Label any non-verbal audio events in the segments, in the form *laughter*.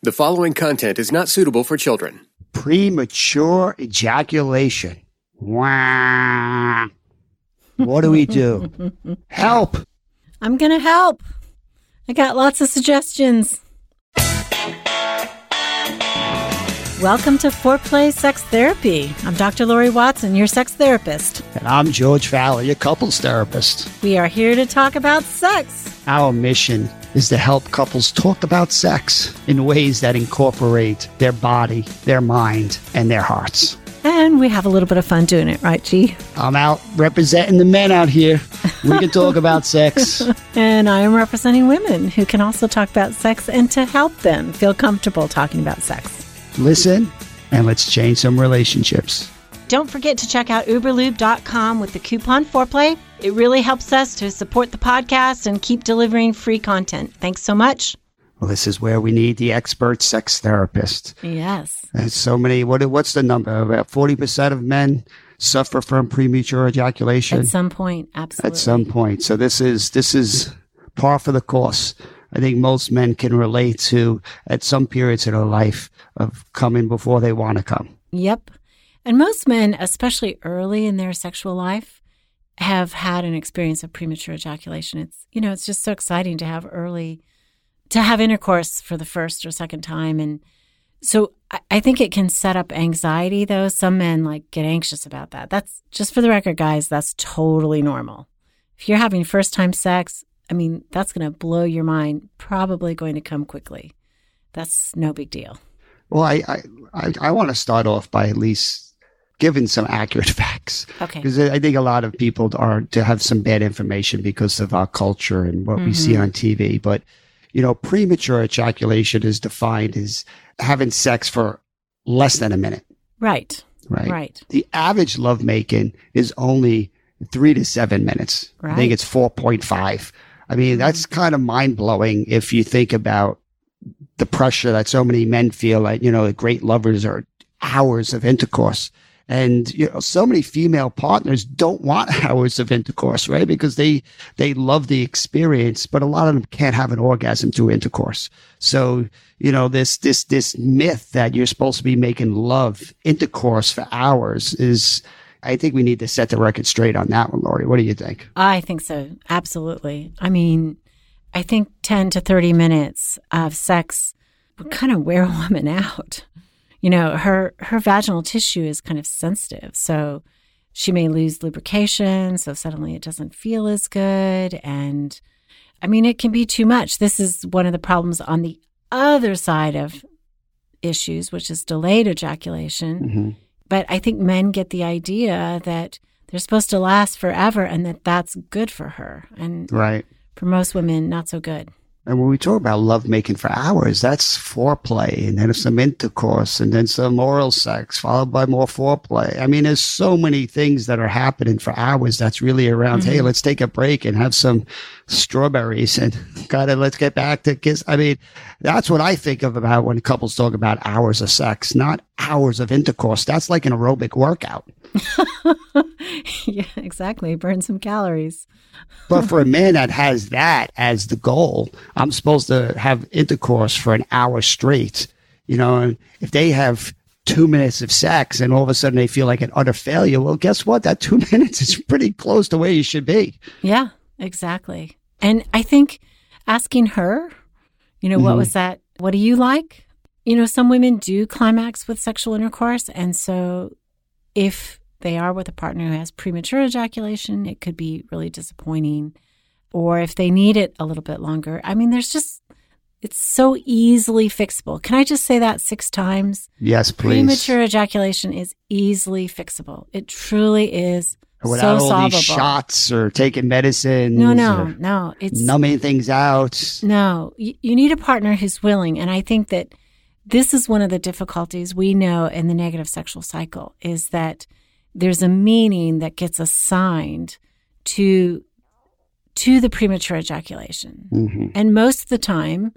The following content is not suitable for children. Premature ejaculation. Wow. What do we do? *laughs* Help! I'm going to help. I got lots of suggestions. Welcome to Foreplay Sex Therapy. I'm Dr. Laurie Watson, your sex therapist. And I'm George Faller, your couples therapist. We are here to talk about sex. Our mission is to help couples talk about sex in ways that incorporate their body, their mind, and their hearts. And we have a little bit of fun doing it, right, G? I'm out representing the men out here. We can talk about sex. *laughs* And I am representing women who can also talk about sex and to help them feel comfortable talking about sex. Listen, and let's change some relationships. Don't forget to check out uberlube.com with the coupon foreplay. It really helps us to support the podcast and keep delivering free content. Thanks so much. Well, this is where we need the expert sex therapist. Yes. And so many, what, what's the number? About 40% of men suffer from premature ejaculation. At some point, absolutely. At some point. So this is, this is par for the course. I think most men can relate to at some periods in their life of coming before they want to come. Yep. And most men, especially early in their sexual life, have had an experience of premature ejaculation. It's, you know, it's just so exciting to have early, to have intercourse for the first or second time. And so I, I think it can set up anxiety, though. Some men like get anxious about that. That's just for the record, guys, that's totally normal. If you're having first time sex, I mean, that's going to blow your mind, probably going to come quickly. That's no big deal. Well, I, I, I, I want to start off by at least giving some accurate *laughs* facts. Okay. Because I think a lot of people are to have some bad information because of our culture and what we see mm-hmm. on TV. But, you know, premature ejaculation is defined as having sex for less than a minute, Right. right? Right. The average lovemaking is only three to seven minutes. I think it's 4.5. I mean, mm-hmm. that's kind of mind blowing if you think about the pressure that so many men feel like, you know, great lovers are hours of intercourse. And, you know, so many female partners don't want *laughs* hours of intercourse, right? Because they, they love the experience, but a lot of them can't have an orgasm through intercourse. So, you know, this, this, this myth that you're supposed to be making love intercourse for hours is, I think we need to set the record straight on that one, Laurie. What do you think? I think so. Absolutely. I mean, I think 10 to 30 minutes of sex would kind of wear a woman *laughs* out. You know, her her vaginal tissue is kind of sensitive. So she may lose lubrication, so suddenly it doesn't feel as good and I mean, it can be too much. This is one of the problems on the other side of issues, which is delayed ejaculation. Mm-hmm. But I think men get the idea that they're supposed to last forever and that that's good for her. And Right. for most women, not so good. And when we talk about love making for hours, that's foreplay and then some intercourse and then some oral sex followed by more foreplay. I mean, there's so many things that are happening for hours that's really around, hey, mm-hmm. let's take a break and have some strawberries and *laughs* of let's get back to kiss. I mean, that's what I think of about when couples talk about hours of sex, not hours of intercourse. That's like an aerobic workout. *laughs* yeah, exactly. Burn some calories. *laughs* But for a man that has that as the goal, I'm supposed to have intercourse for an hour straight. You know, and if they have two minutes of sex and all of a sudden they feel like an utter failure, well, guess what? That two minutes is pretty close to where you should be. Yeah, exactly. And I think asking her, you know, what mm-hmm. was that? What do you like? You know, some women do climax with sexual intercourse. And so if they are with a partner who has premature ejaculation, it could be really disappointing. Or if they need it a little bit longer. I mean, there's just, it's so easily fixable. Can I just say that six times? Yes, please. Premature ejaculation is easily fixable. It truly is Without so all solvable. these shots or taking medicine. no, no, no. It's numbing things out. No, you, you need a partner who's willing. And I think that this is one of the difficulties we know in the negative sexual cycle is that there's a meaning that gets assigned to to the premature ejaculation. hmm And most of the time,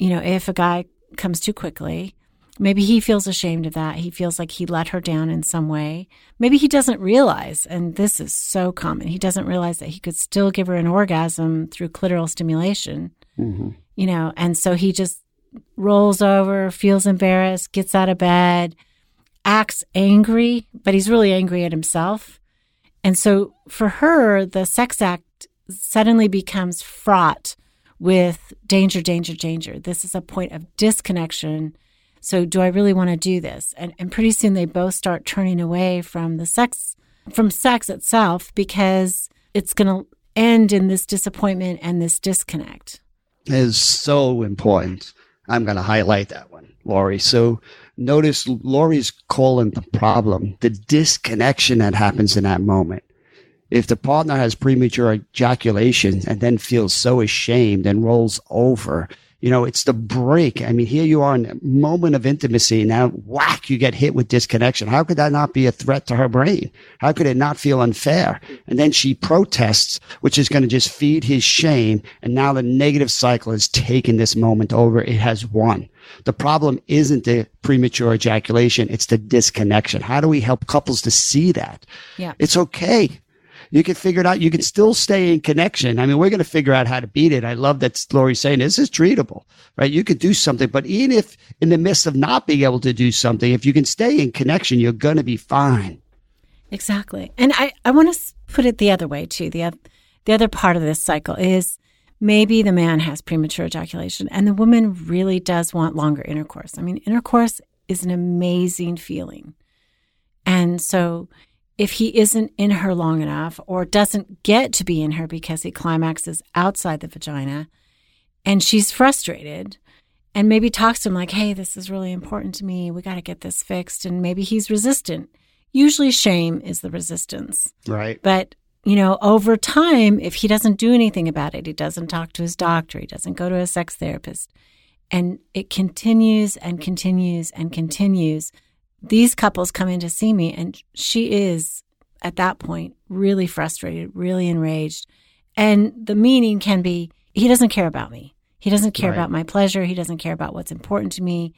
you know, if a guy comes too quickly, maybe he feels ashamed of that. He feels like he let her down in some way. Maybe he doesn't realize, and this is so common, he doesn't realize that he could still give her an orgasm through clitoral stimulation, hmm you know, and so he just rolls over, feels embarrassed, gets out of bed, acts angry, but he's really angry at himself. And so for her, the sex act suddenly becomes fraught with danger, danger, danger. This is a point of disconnection. So do I really want to do this? And and pretty soon they both start turning away from the sex from sex itself because it's going to end in this disappointment and this disconnect. is so important. I'm going to highlight that one, Laurie. So notice Laurie's calling the problem the disconnection that happens in that moment. If the partner has premature ejaculation and then feels so ashamed and rolls over, you know, it's the break. I mean, here you are in a moment of intimacy. Now, whack, you get hit with disconnection. How could that not be a threat to her brain? How could it not feel unfair? And then she protests, which is going to just feed his shame. And now the negative cycle has taken this moment over. It has won. The problem isn't the premature ejaculation. It's the disconnection. How do we help couples to see that? Yeah. It's okay. You can figure it out. You can still stay in connection. I mean, we're going to figure out how to beat it. I love that Laurie's saying this is treatable, right? You could do something, but even if in the midst of not being able to do something, if you can stay in connection, you're going to be fine. Exactly. And I, I want to put it the other way too. The, the other part of this cycle is maybe the man has premature ejaculation and the woman really does want longer intercourse. I mean, intercourse is an amazing feeling. And so if he isn't in her long enough or doesn't get to be in her because he climaxes outside the vagina and she's frustrated and maybe talks to him like, hey, this is really important to me. We got to get this fixed. And maybe he's resistant. Usually shame is the resistance. Right. But, you know, over time, if he doesn't do anything about it, he doesn't talk to his doctor, he doesn't go to a sex therapist, and it continues and continues and continues. These couples come in to see me, and she is at that point really frustrated, really enraged. And the meaning can be he doesn't care about me. He doesn't care Right. about my pleasure. He doesn't care about what's important to me.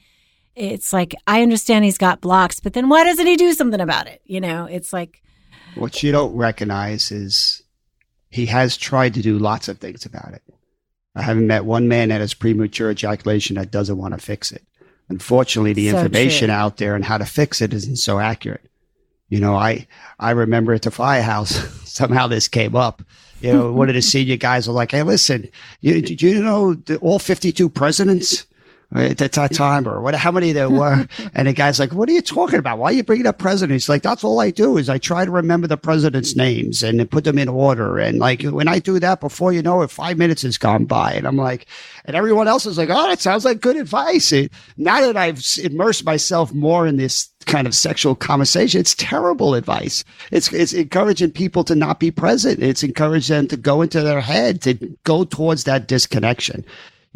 It's like, I understand he's got blocks, but then why doesn't he do something about it? You know, it's like, What you don't recognize is he has tried to do lots of things about it. I haven't met one man that has premature ejaculation that doesn't want to fix it. Unfortunately, the So information true. out there and how to fix it isn't so accurate. You know, I I remember at the firehouse *laughs* somehow this came up. You know, one of the senior guys were like, "Hey, listen, you, did you know the, all fifty-two presidents at that time, or what? How many there were?" *laughs* and the guy's like, "What are you talking about? Why are you bringing up presidents?" He's like, "That's all I do is I try to remember the presidents' names and put them in order. And like when I do that, before you know it, five minutes has gone by, and I'm like, and everyone else is like, "Oh, that sounds like good advice." And now that I've immersed myself more in this kind of sexual conversation, it's terrible advice. It's it's encouraging people to not be present. It's encouraging them to go into their head to go towards that disconnection.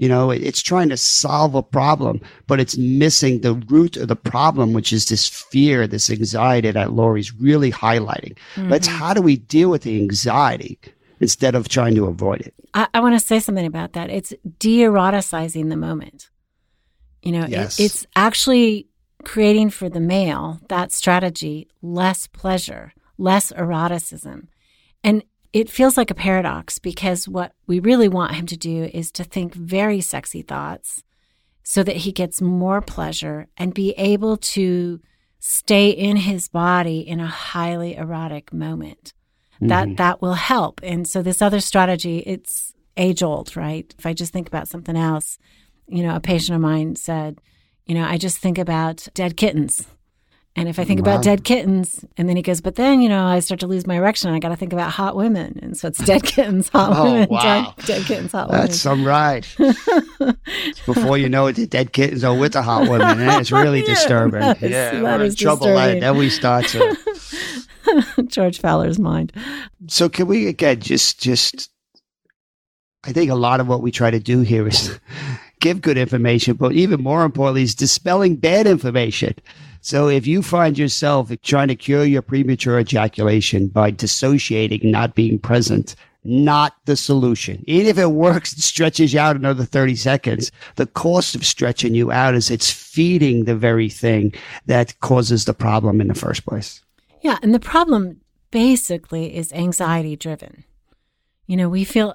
You know, it's trying to solve a problem, but it's missing the root of the problem, which is this fear, this anxiety that Laurie's really highlighting. But it's mm-hmm. how do we deal with the anxiety instead of trying to avoid it? I, I want to say something about that. It's de eroticizing the moment. You know, it- it's actually creating for the male that strategy less pleasure, less eroticism. And it feels like a paradox because what we really want him to do is to think very sexy thoughts so that he gets more pleasure and be able to stay in his body in a highly erotic moment. That mm-hmm. that will help. And so this other strategy it's age old right? If i just think about something else you know a patient of mine said you know i just think about dead kittens And if I think wow. about dead kittens, and then he goes, but then, you know, I start to lose my erection. I got to think about hot women. And so it's dead *laughs* kittens, hot women. oh, women, wow. dead, dead, kittens, hot That's women. That's some ride. *laughs* Before you know it, the dead kittens are with the hot women. And it's really *laughs* yeah, disturbing. That is, yeah, that we're in trouble. Disturbing. Then we start to. George Faller's mind. So can we, again, just, just, I think a lot of what we try to do here is give good information, but even more importantly is dispelling bad information. So if you find yourself trying to cure your premature ejaculation by dissociating, not being present, not the solution. Even if it works, it stretches out another 30 seconds. The cost of stretching you out is it's feeding the very thing that causes the problem in the first place. Yeah. And the problem basically is anxiety driven. You know, we feel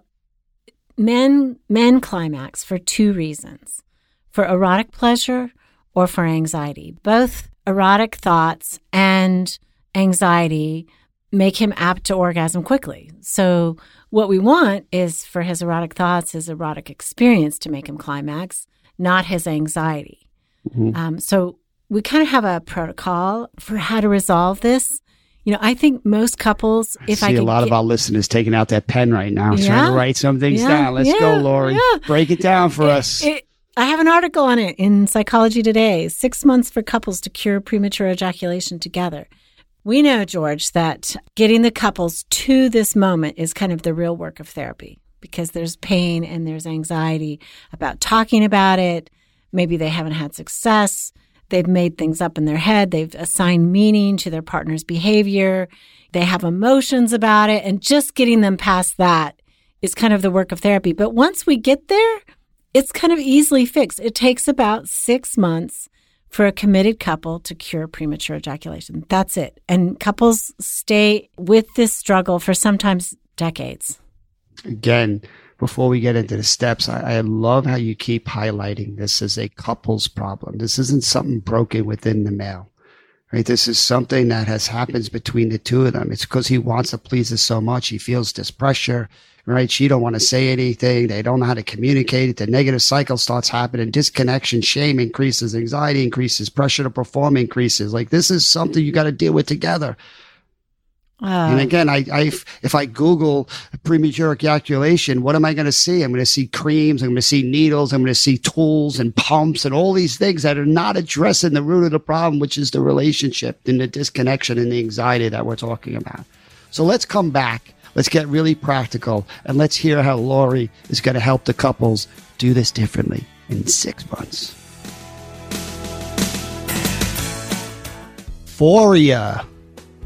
men, men climax for two reasons for erotic pleasure or for anxiety. Both erotic thoughts and anxiety make him apt to orgasm quickly. So, what we want is for his erotic thoughts, his erotic experience to make him climax, not his anxiety. Mm-hmm. Um, so, we kind of have a protocol for how to resolve this. You know, I think most couples, if I see a lot get, of our listeners taking out that pen right now, yeah, trying to write some things yeah, down. Let's yeah, go, Laurie. Break it down for it, us. It, I have an article on it in Psychology Today Six months for couples to cure premature ejaculation together. We know, George, that getting the couples to this moment is kind of the real work of therapy because there's pain and there's anxiety about talking about it. Maybe they haven't had success. They've made things up in their head. They've assigned meaning to their partner's behavior. They have emotions about it. And just getting them past that is kind of the work of therapy. But once we get there, it's kind of easily fixed. It takes about six months for a committed couple to cure premature ejaculation. That's it. And couples stay with this struggle for sometimes decades. Again, before we get into the steps, I, I, love how you keep highlighting this as a couple's problem. This isn't something broken within the male, right? This is something that has happens between the two of them. It's because he wants to please us so much. He feels this pressure right? She don't want to say anything. They don't know how to communicate. The negative cycle starts happening. Disconnection, shame increases, anxiety increases, pressure to perform increases. Like this is something you got to deal with together. Uh, and again, I, I, if I Google premature ejaculation, what am I going to see? I'm going to see creams. I'm going to see needles. I'm going to see tools and pumps and all these things that are not addressing the root of the problem, which is the relationship and the disconnection and the anxiety that we're talking about. So let's come back Let's get really practical and let's hear how Laurie is going to help the couples do this differently in six months. Foria.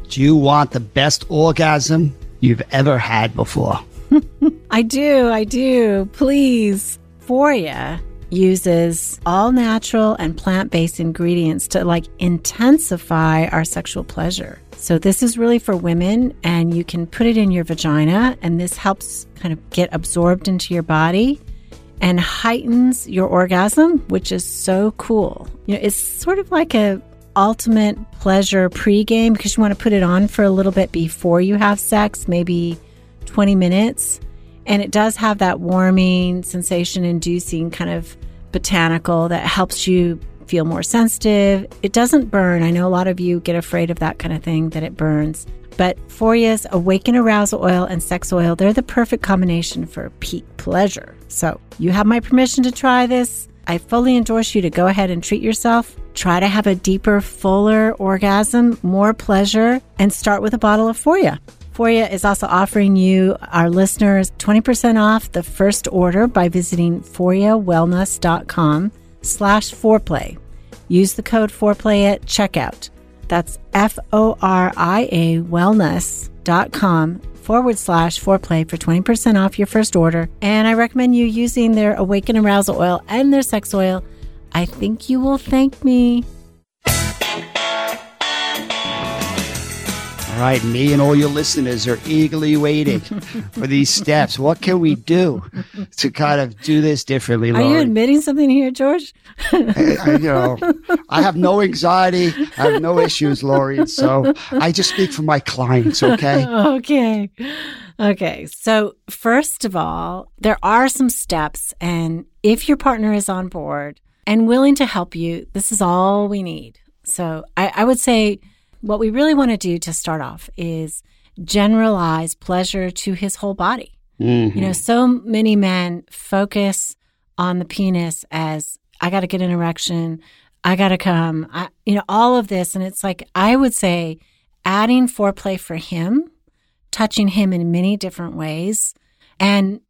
Do you want the best orgasm you've ever had before? *laughs* I do. I do. Please. Foria uses all natural and plant based ingredients to like intensify our sexual pleasure. So, this is really for women, and you can put it in your vagina, and this helps kind of get absorbed into your body and heightens your orgasm, which is so cool. You know, it's sort of like a ultimate pleasure pregame because you want to put it on for a little bit before you have sex, maybe 20 minutes. And it does have that warming, sensation inducing kind of botanical that helps you feel more sensitive. It doesn't burn. I know a lot of you get afraid of that kind of thing, that it burns. But Foria's Awaken Arousal Oil and Sex Oil, they're the perfect combination for peak pleasure. So you have my permission to try this. I fully endorse you to go ahead and treat yourself. Try to have a deeper, fuller orgasm, more pleasure, and start with a bottle of Foria. Foria is also offering you, our listeners, 20% off the first order by visiting foriawellness.com slash foreplay. Use the code foreplay at checkout. That's F O R I A wellness.com forward slash foreplay for 20% off your first order. And I recommend you using their Awaken Arousal Oil and their sex oil. I think you will thank me. Right, me and all your listeners are eagerly waiting for these steps. What can we do to kind of do this differently? Are you admitting something here, George? I, I, you know, I have no anxiety. I have no issues, Laurie. So I just speak for my clients. Okay. *laughs* okay. Okay. So first of all, there are some steps, and if your partner is on board and willing to help you, this is all we need. So I, I would say what we really want to do to start off is generalize pleasure to his whole body. Mm-hmm. You know, so many men focus on the penis as I got to get an erection, I got to come, I, you know, all of this. And it's like, I would say adding foreplay for him, touching him in many different ways, and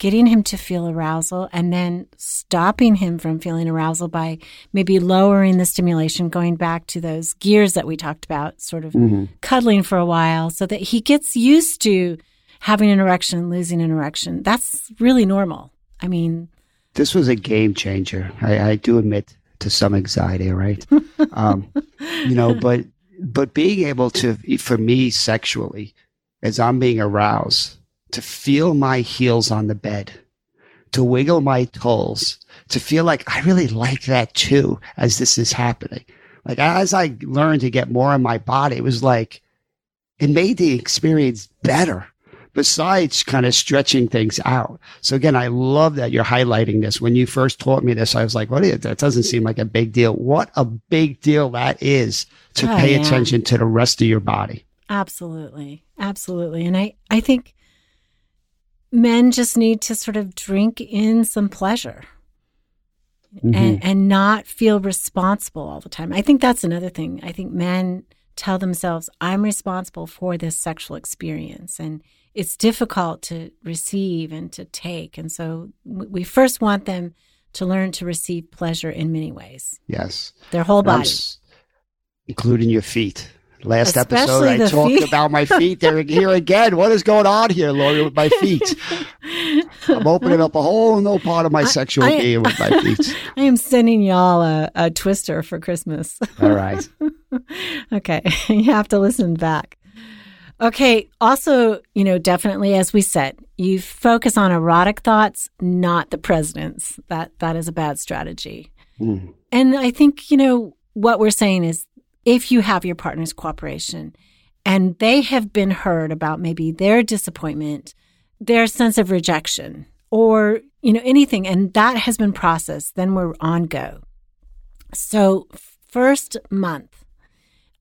getting him to feel arousal and then stopping him from feeling arousal by maybe lowering the stimulation, going back to those gears that we talked about, sort of Mm-hmm. cuddling for a while so that he gets used to having an erection, losing an erection. That's really normal. I mean, this was a game changer. I, I do admit to some anxiety, right? *laughs* um, you know, but but being able to, for me, sexually, as I'm being aroused, to feel my heels on the bed, to wiggle my toes, to feel like I really like that too, as this is happening. Like as I learned to get more in my body, it was like it made the experience better besides kind of stretching things out. So again, I love that you're highlighting this. When you first taught me this, I was like, what is that doesn't seem like a big deal. What a big deal that is to Oh, pay yeah. attention to the rest of your body. Absolutely. Absolutely. And I, I think men just need to sort of drink in some pleasure and, mm-hmm. and not feel responsible all the time. I think that's another thing. I think men tell themselves, I'm responsible for this sexual experience. And it's difficult to receive and to take. And so we first want them to learn to receive pleasure in many ways, Yes. their whole body. including your feet. Last episode, I talked feet. about my feet. They're *laughs* here again. What is going on here, Laurie, with my feet? I'm opening up a whole new part of my sexual I- being with my feet. *laughs* I am sending y'all a, a twister for Christmas. All right. *laughs* okay. you have to listen back. Okay. Also, you know, definitely, as we said, you focus on erotic thoughts, not the president's. That that is a bad strategy. Mm. And I think, you know, what we're saying is if you have your partner's cooperation and they have been heard about maybe their disappointment, their sense of rejection, or, you know, anything, and that has been processed, then we're on go. So, first month,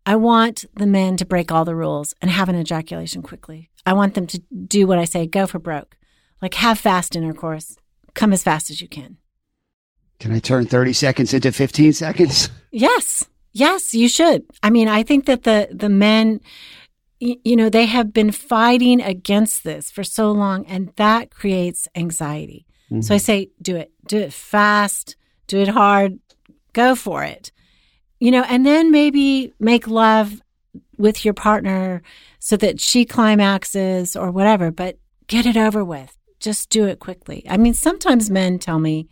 I want the men to break all the rules and have an ejaculation quickly. I want them to do what I say go for broke, like have fast intercourse, come as fast as you can. Can I turn 30 seconds into 15 seconds? Yes. Yes, you should. I mean, I think that the the men you know, they have been fighting against this for so long and that creates anxiety. So I mm-hmm. say do it. Do it fast, do it hard, go for it. You know, and then maybe make love with your partner so that she climaxes or whatever, but get it over with. Just do it quickly. I mean, sometimes men tell me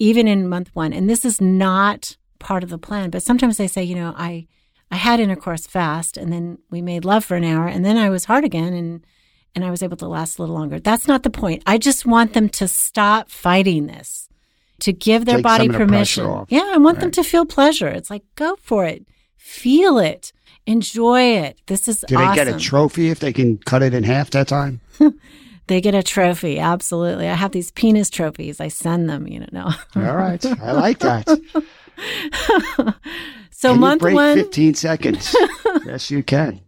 even in month 1 and this is not part of the plan, but sometimes they say, you know, I I had intercourse fast and then we made love for an hour and then I was hard again and and I was able to last a little longer. That's not the point. I just want them to stop fighting this. To give their Take body some of the permission. Yeah, I want them to feel pleasure. It's like go for it. Feel it. Enjoy it. This is Do they get a trophy if they can cut it in half that time? *laughs* they get a trophy. Absolutely. I have these penis trophies. I send them, you know. *laughs* All right. I like that. *laughs* so Can month break one 15 seconds. *laughs* yes, you can.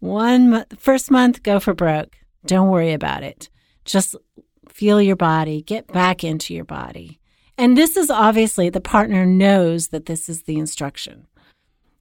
One mo- first month, go for broke. Don't worry about it. Just feel your body, get back into your body. And this is obviously the partner knows that this is the instruction.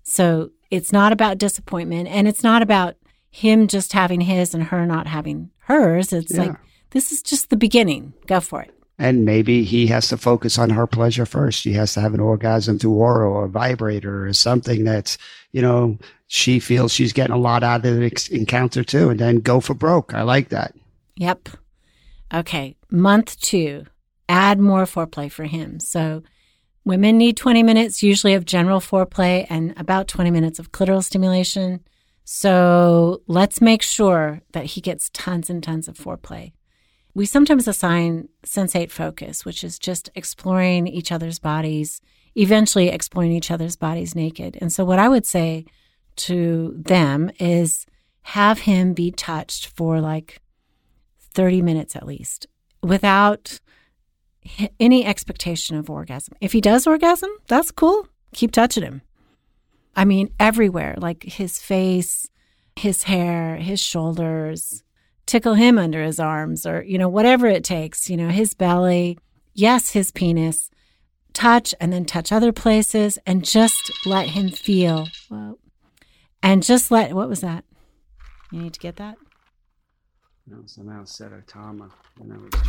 So it's not about disappointment and it's not about him just having his and her not having hers. It's Yeah. like, this is just the beginning. Go for it. And maybe he has to focus on her pleasure first. She has to have an orgasm through oral or vibrator or something that's, you know, she feels she's getting a lot out of the encounter too. And then go for broke. I like that. Yep. Okay. Month two, add more foreplay for him. So women need 20 minutes usually of general foreplay and about 20 minutes of clitoral stimulation. So let's make sure that he gets tons and tons of foreplay. We sometimes assign sensate focus, which is just exploring each other's bodies, eventually exploring each other's bodies naked. And so what I would say to them is have him be touched for like 30 minutes at least without any expectation of orgasm. If he does orgasm, that's cool. Keep touching him. I mean, everywhere, like his face, his hair, his shoulders, tickle him under his arms or, you know, whatever it takes, you know, his belly, yes, his penis, touch and then touch other places and just let him feel. Whoa. And just let, what was that? You need to get that? No, somehow set a timer.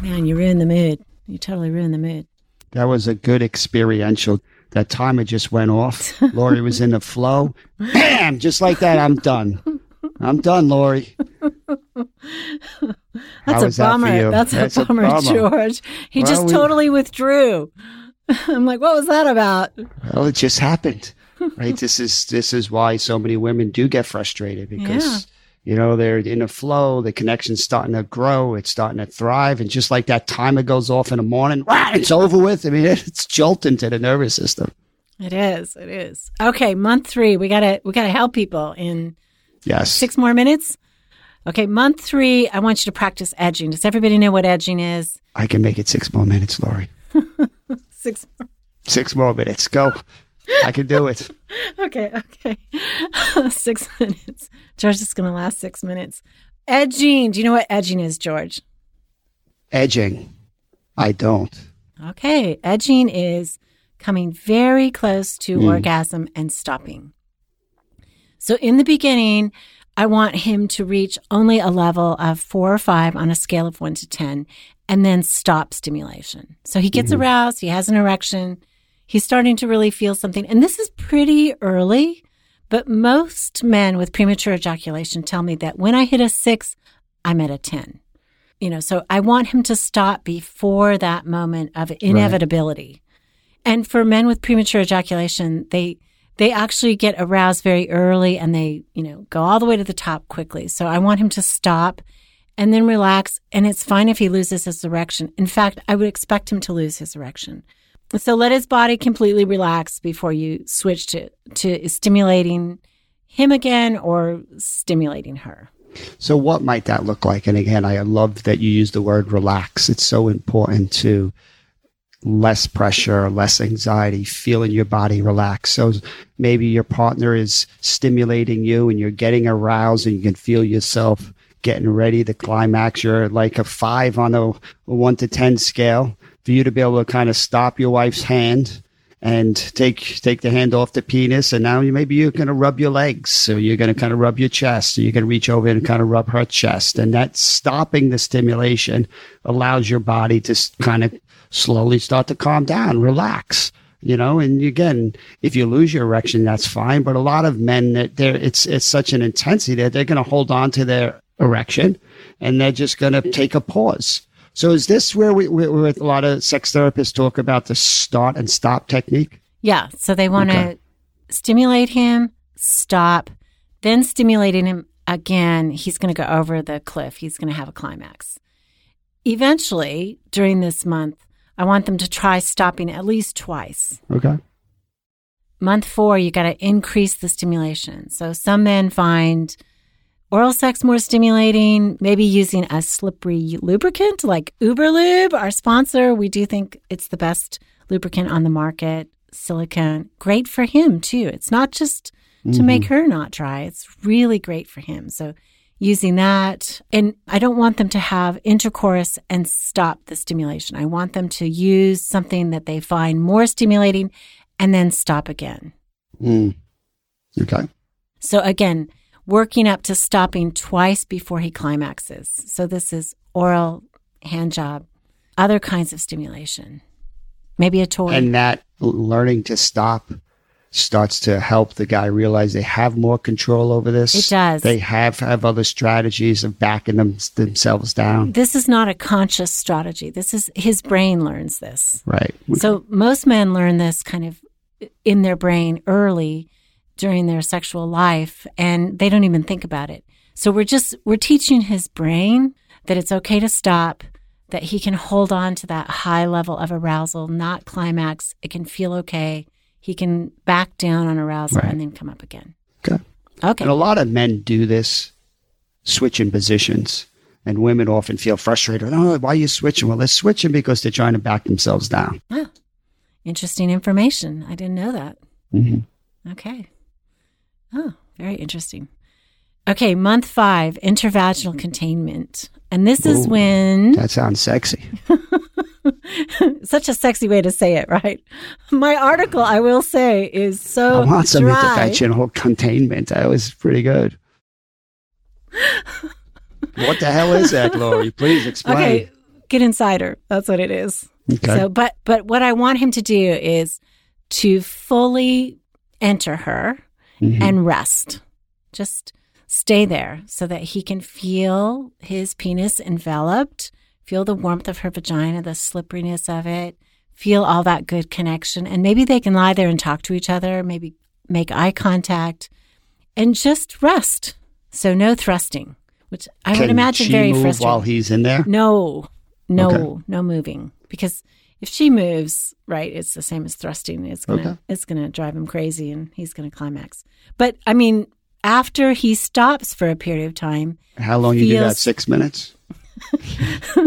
Man, you ruined the mood. You totally ruined the mood. That was a good experiential. That timer just went off. Laurie was in the flow. *laughs* Bam! Just like that, I'm done. I'm done, Laurie. *laughs* That's a that bummer. you? That's, That's a a bummer, bummer. George. He Well, just we- totally withdrew. *laughs* I'm like, what was that about? Well, it just happened, right? this is this is why so many women do get frustrated because Yeah. you know they're in a flow, the connection's starting to grow, it's starting to thrive, and just like that timer goes off in the morning, *laughs* rah, it's over with. I mean, it's jolting to the nervous system. It is. It is. Okay, month three. We gotta we gotta help people in Yes, six more minutes. Okay, month three. I want you to practice edging. Does everybody know what edging is? I can make it six more minutes, Laurie. *laughs* Six. Six more minutes. Go. I can do it. *laughs* Okay. Okay. *laughs* six minutes. George is gonna last six minutes. Edging. Do you know what edging is, George? Edging. I don't. Okay, edging is coming very close to mm. orgasm and stopping. So in the beginning, I want him to reach only a level of four or five on a scale of one to 10 and then stop stimulation. So he gets mm-hmm. aroused, he has an erection, he's starting to really feel something. And this is pretty early, but most men with premature ejaculation tell me that when I hit a six, I'm at a 10 you know so i want him to stop before that moment of inevitability and for men with premature ejaculation they they actually get aroused very early and they you know go all the way to the top quickly. So i want him to stop and then relax. And it's fine if he loses his erection. In fact i would expect him to lose his erection. So let his body completely relax before you switch to to stimulating him again or stimulating her. So, what might that look like? And again, I love that you use the word relax. It's so important to less pressure, less anxiety, feeling your body relax. So, maybe your partner is stimulating you and you're getting aroused and you can feel yourself getting ready to climax. You're like a five on a, one to 10 scale for you to be able to kind of stop your wife's hand and take take the hand off the penis and now you maybe you're going to rub your legs so you're going to kind of rub your chest so you're going to reach over and kind of rub her chest and that stopping the stimulation allows your body to kind of slowly start to calm down relax you know and again if you lose your erection that's fine but a lot of men that they're it's it's such an intensity that they're going to hold on to their erection and they're just going to take a pause so is this where we, where a lot of sex therapists talk about the start and stop technique? Yeah. So they want to Okay. stimulate him, stop, then stimulating him again. He's going to go over the cliff. He's going to have a climax. Eventually, during this month, I want them to try stopping at least twice. Okay. Month four, you got to increase the stimulation. So some men find oral sex more stimulating, maybe using a slippery lubricant like Uberlube, our sponsor. We do think it's the best lubricant on the market. Silicone, great for him too. It's not just to mm-hmm. make her not dry, it's really great for him. So using that. And I don't want them to have intercourse and stop the stimulation. I want them to use something that they find more stimulating and then stop again. Mm. Okay. So again, working up to stopping twice before he climaxes. So this is oral, hand job, other kinds of stimulation. Maybe a toy. And that learning to stop starts to help the guy realize they have more control over this. It does. They have have other strategies of backing them themselves down. this is not a conscious strategy. This is his brain learns this. Right. So most men learn this kind of in their brain early during their sexual life and they don't even think about it. So we're just we're teaching his brain that it's okay to stop, that he can hold on to that high level of arousal, not climax. It can feel okay. He can back down on arousal Right. and then come up again. Okay. Okay. And a lot of men do this, switching positions. And women often feel frustrated. Oh, why are you switching? Well, they're switching because they're trying to back themselves down. Ah, interesting information. I didn't know that. Mhm. Okay. Oh, very interesting. Okay, month five, intervaginal containment. And this is when That sounds sexy. *laughs* *laughs* such a sexy way to say it, right? My article, I will say, is so I want some dry. interventional containment. That was pretty good. what the hell is that, Laurie? Please *laughs* explain. Okay, get inside her. That's what it is. Okay. So, but but what I want him to do is to fully enter her Mhm. and rest. Just stay there so that he can feel his penis enveloped, feel the warmth of her vagina, the slipperiness of it, feel all that good connection. And maybe they can lie there and talk to each other, maybe make eye contact and just rest. So no thrusting, which I would imagine she very move frustrating. while he's in there? No, no, Okay. no moving. Because if she moves, right, it's the same as thrusting. It's gonna Okay. it's gonna drive him crazy and he's gonna climax. But I mean, after he stops for a period of time, How long you do that? Six minutes? *laughs*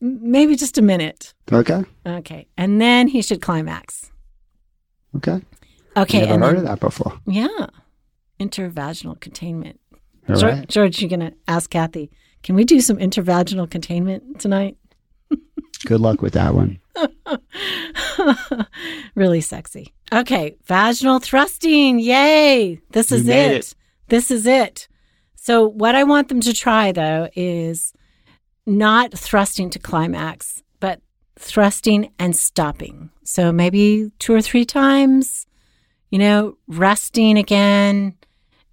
maybe just a minute. Okay. Okay. And then he should climax. Okay. Okay. Never and heard then- of that before. Yeah. Intervaginal containment. All Geor- right. George, you're gonna ask Kathy, can we do some intervaginal containment tonight? *laughs* Good luck with that one. *laughs* really sexy. Okay, vaginal thrusting. Yay. This You is it. it. This is it. So, what I want them to try though is not thrusting to climax, but thrusting and stopping. So, maybe two or three times, you know, resting again,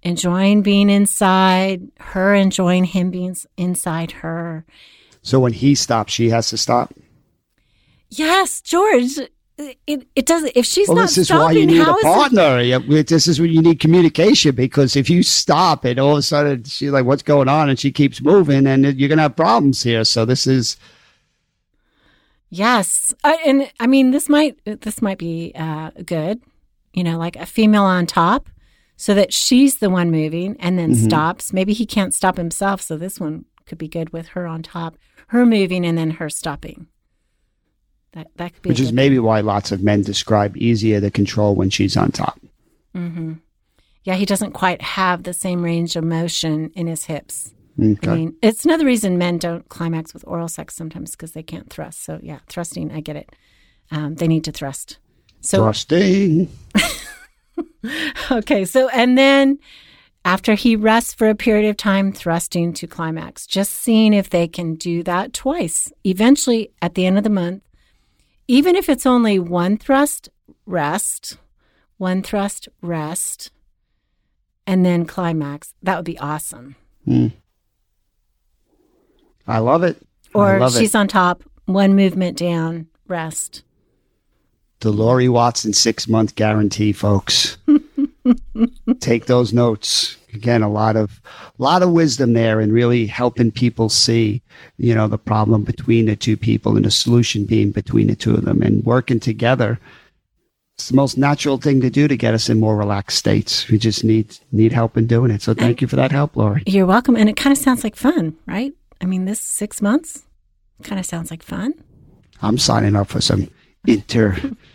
enjoying being inside, her enjoying him being inside her. So when he stops, she has to stop. Yes, George. It, it doesn't. If she's Well, not this is stopping, why you need a is it- partner. This is when you need communication because if you stop and all of a sudden she's like, "What's going on?" and she keeps moving, and you're gonna have problems here. So this is Yes, I, and I mean this might this might be uh, good. You know, like a female on top, so that she's the one moving and then Mm-hmm. stops. Maybe he can't stop himself, so this one could be good with her on top, her moving and then her stopping. That that could be. which is maybe why lots of men describe easier to control when she's on top. hmm Yeah, he doesn't quite have the same range of motion in his hips. Okay. I mean, it's another reason men don't climax with oral sex sometimes because they can't thrust. So yeah, thrusting, I get it. Um, they need to thrust. So Thrusting. *laughs* okay, so and then after he rests for a period of time, thrusting to climax, just seeing if they can do that twice. Eventually, at the end of the month, even if it's only one thrust, rest, one thrust, rest, and then climax, that would be awesome. Hmm. I love it. Or love she's it. on top, one movement down, rest. The Laurie Watson six month guarantee, folks. *laughs* Take those notes. Again, a lot of a lot of wisdom there and really helping people see, you know, the problem between the two people and the solution being between the two of them and working together. It's the most natural thing to do to get us in more relaxed states. We just need need help in doing it. So thank you for that help, Laurie. You're welcome. And it kind of sounds like fun, right? I mean, this six months kind of sounds like fun. I'm signing up for some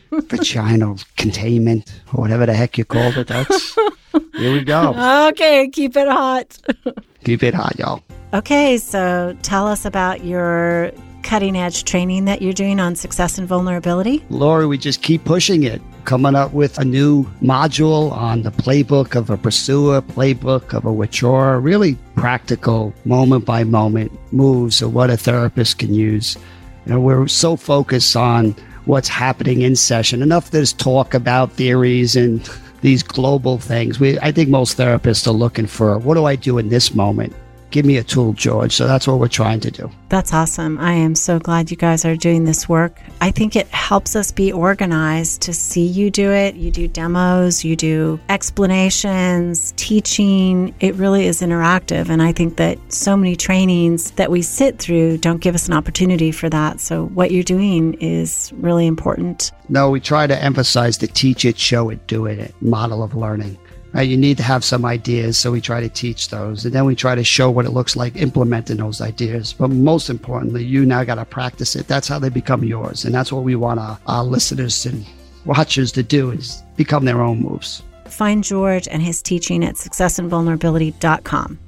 *laughs* intervaginal containment or whatever the heck you called it. That's *laughs* here we go. Okay, keep it hot. *laughs* Keep it hot, y'all. Okay, so tell us about your cutting edge training that you're doing on success in vulnerability. Laurie, we just keep pushing it. Coming up with a new module on the playbook of a pursuer, playbook of a withdrawer, really practical moment by moment moves of what a therapist can use. You know, we're so focused on what's happening in session. Enough there's talk about theories and these global things. We I think most therapists are looking for what do I do in this moment? Give me a tool, George. So that's what we're trying to do. That's awesome. I am so glad you guys are doing this work. I think it helps us be organized to see you do it. You do demos, you do explanations, teaching. It really is interactive. And I think that so many trainings that we sit through don't give us an opportunity for that. So what you're doing is really important. No, we try to emphasize the teach it, show it, do it model of learning. Right? You need to have some ideas, so we try to teach those, and then we try to show what it looks like implementing those ideas. But most importantly, you now got to practice it. That's how they become yours, and that's what we want our, our listeners and watchers to do is become their own moves. Find George and his teaching at successinvulnerability.com.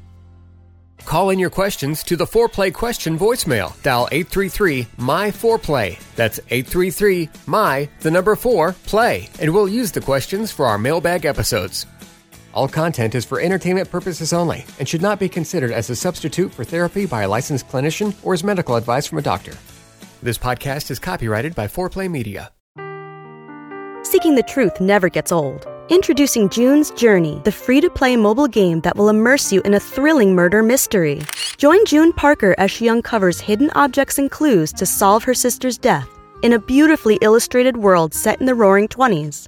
Call in your questions to the Foreplay question voicemail. Dial 833 My Foreplay. That's 833 My, the number 4, play. And we'll use the questions for our mailbag episodes. All content is for entertainment purposes only and should not be considered as a substitute for therapy by a licensed clinician or as medical advice from a doctor. This podcast is copyrighted by Foreplay Media. Seeking the truth never gets old. Introducing June's Journey, the free to play mobile game that will immerse you in a thrilling murder mystery. Join June Parker as she uncovers hidden objects and clues to solve her sister's death in a beautifully illustrated world set in the roaring 20s.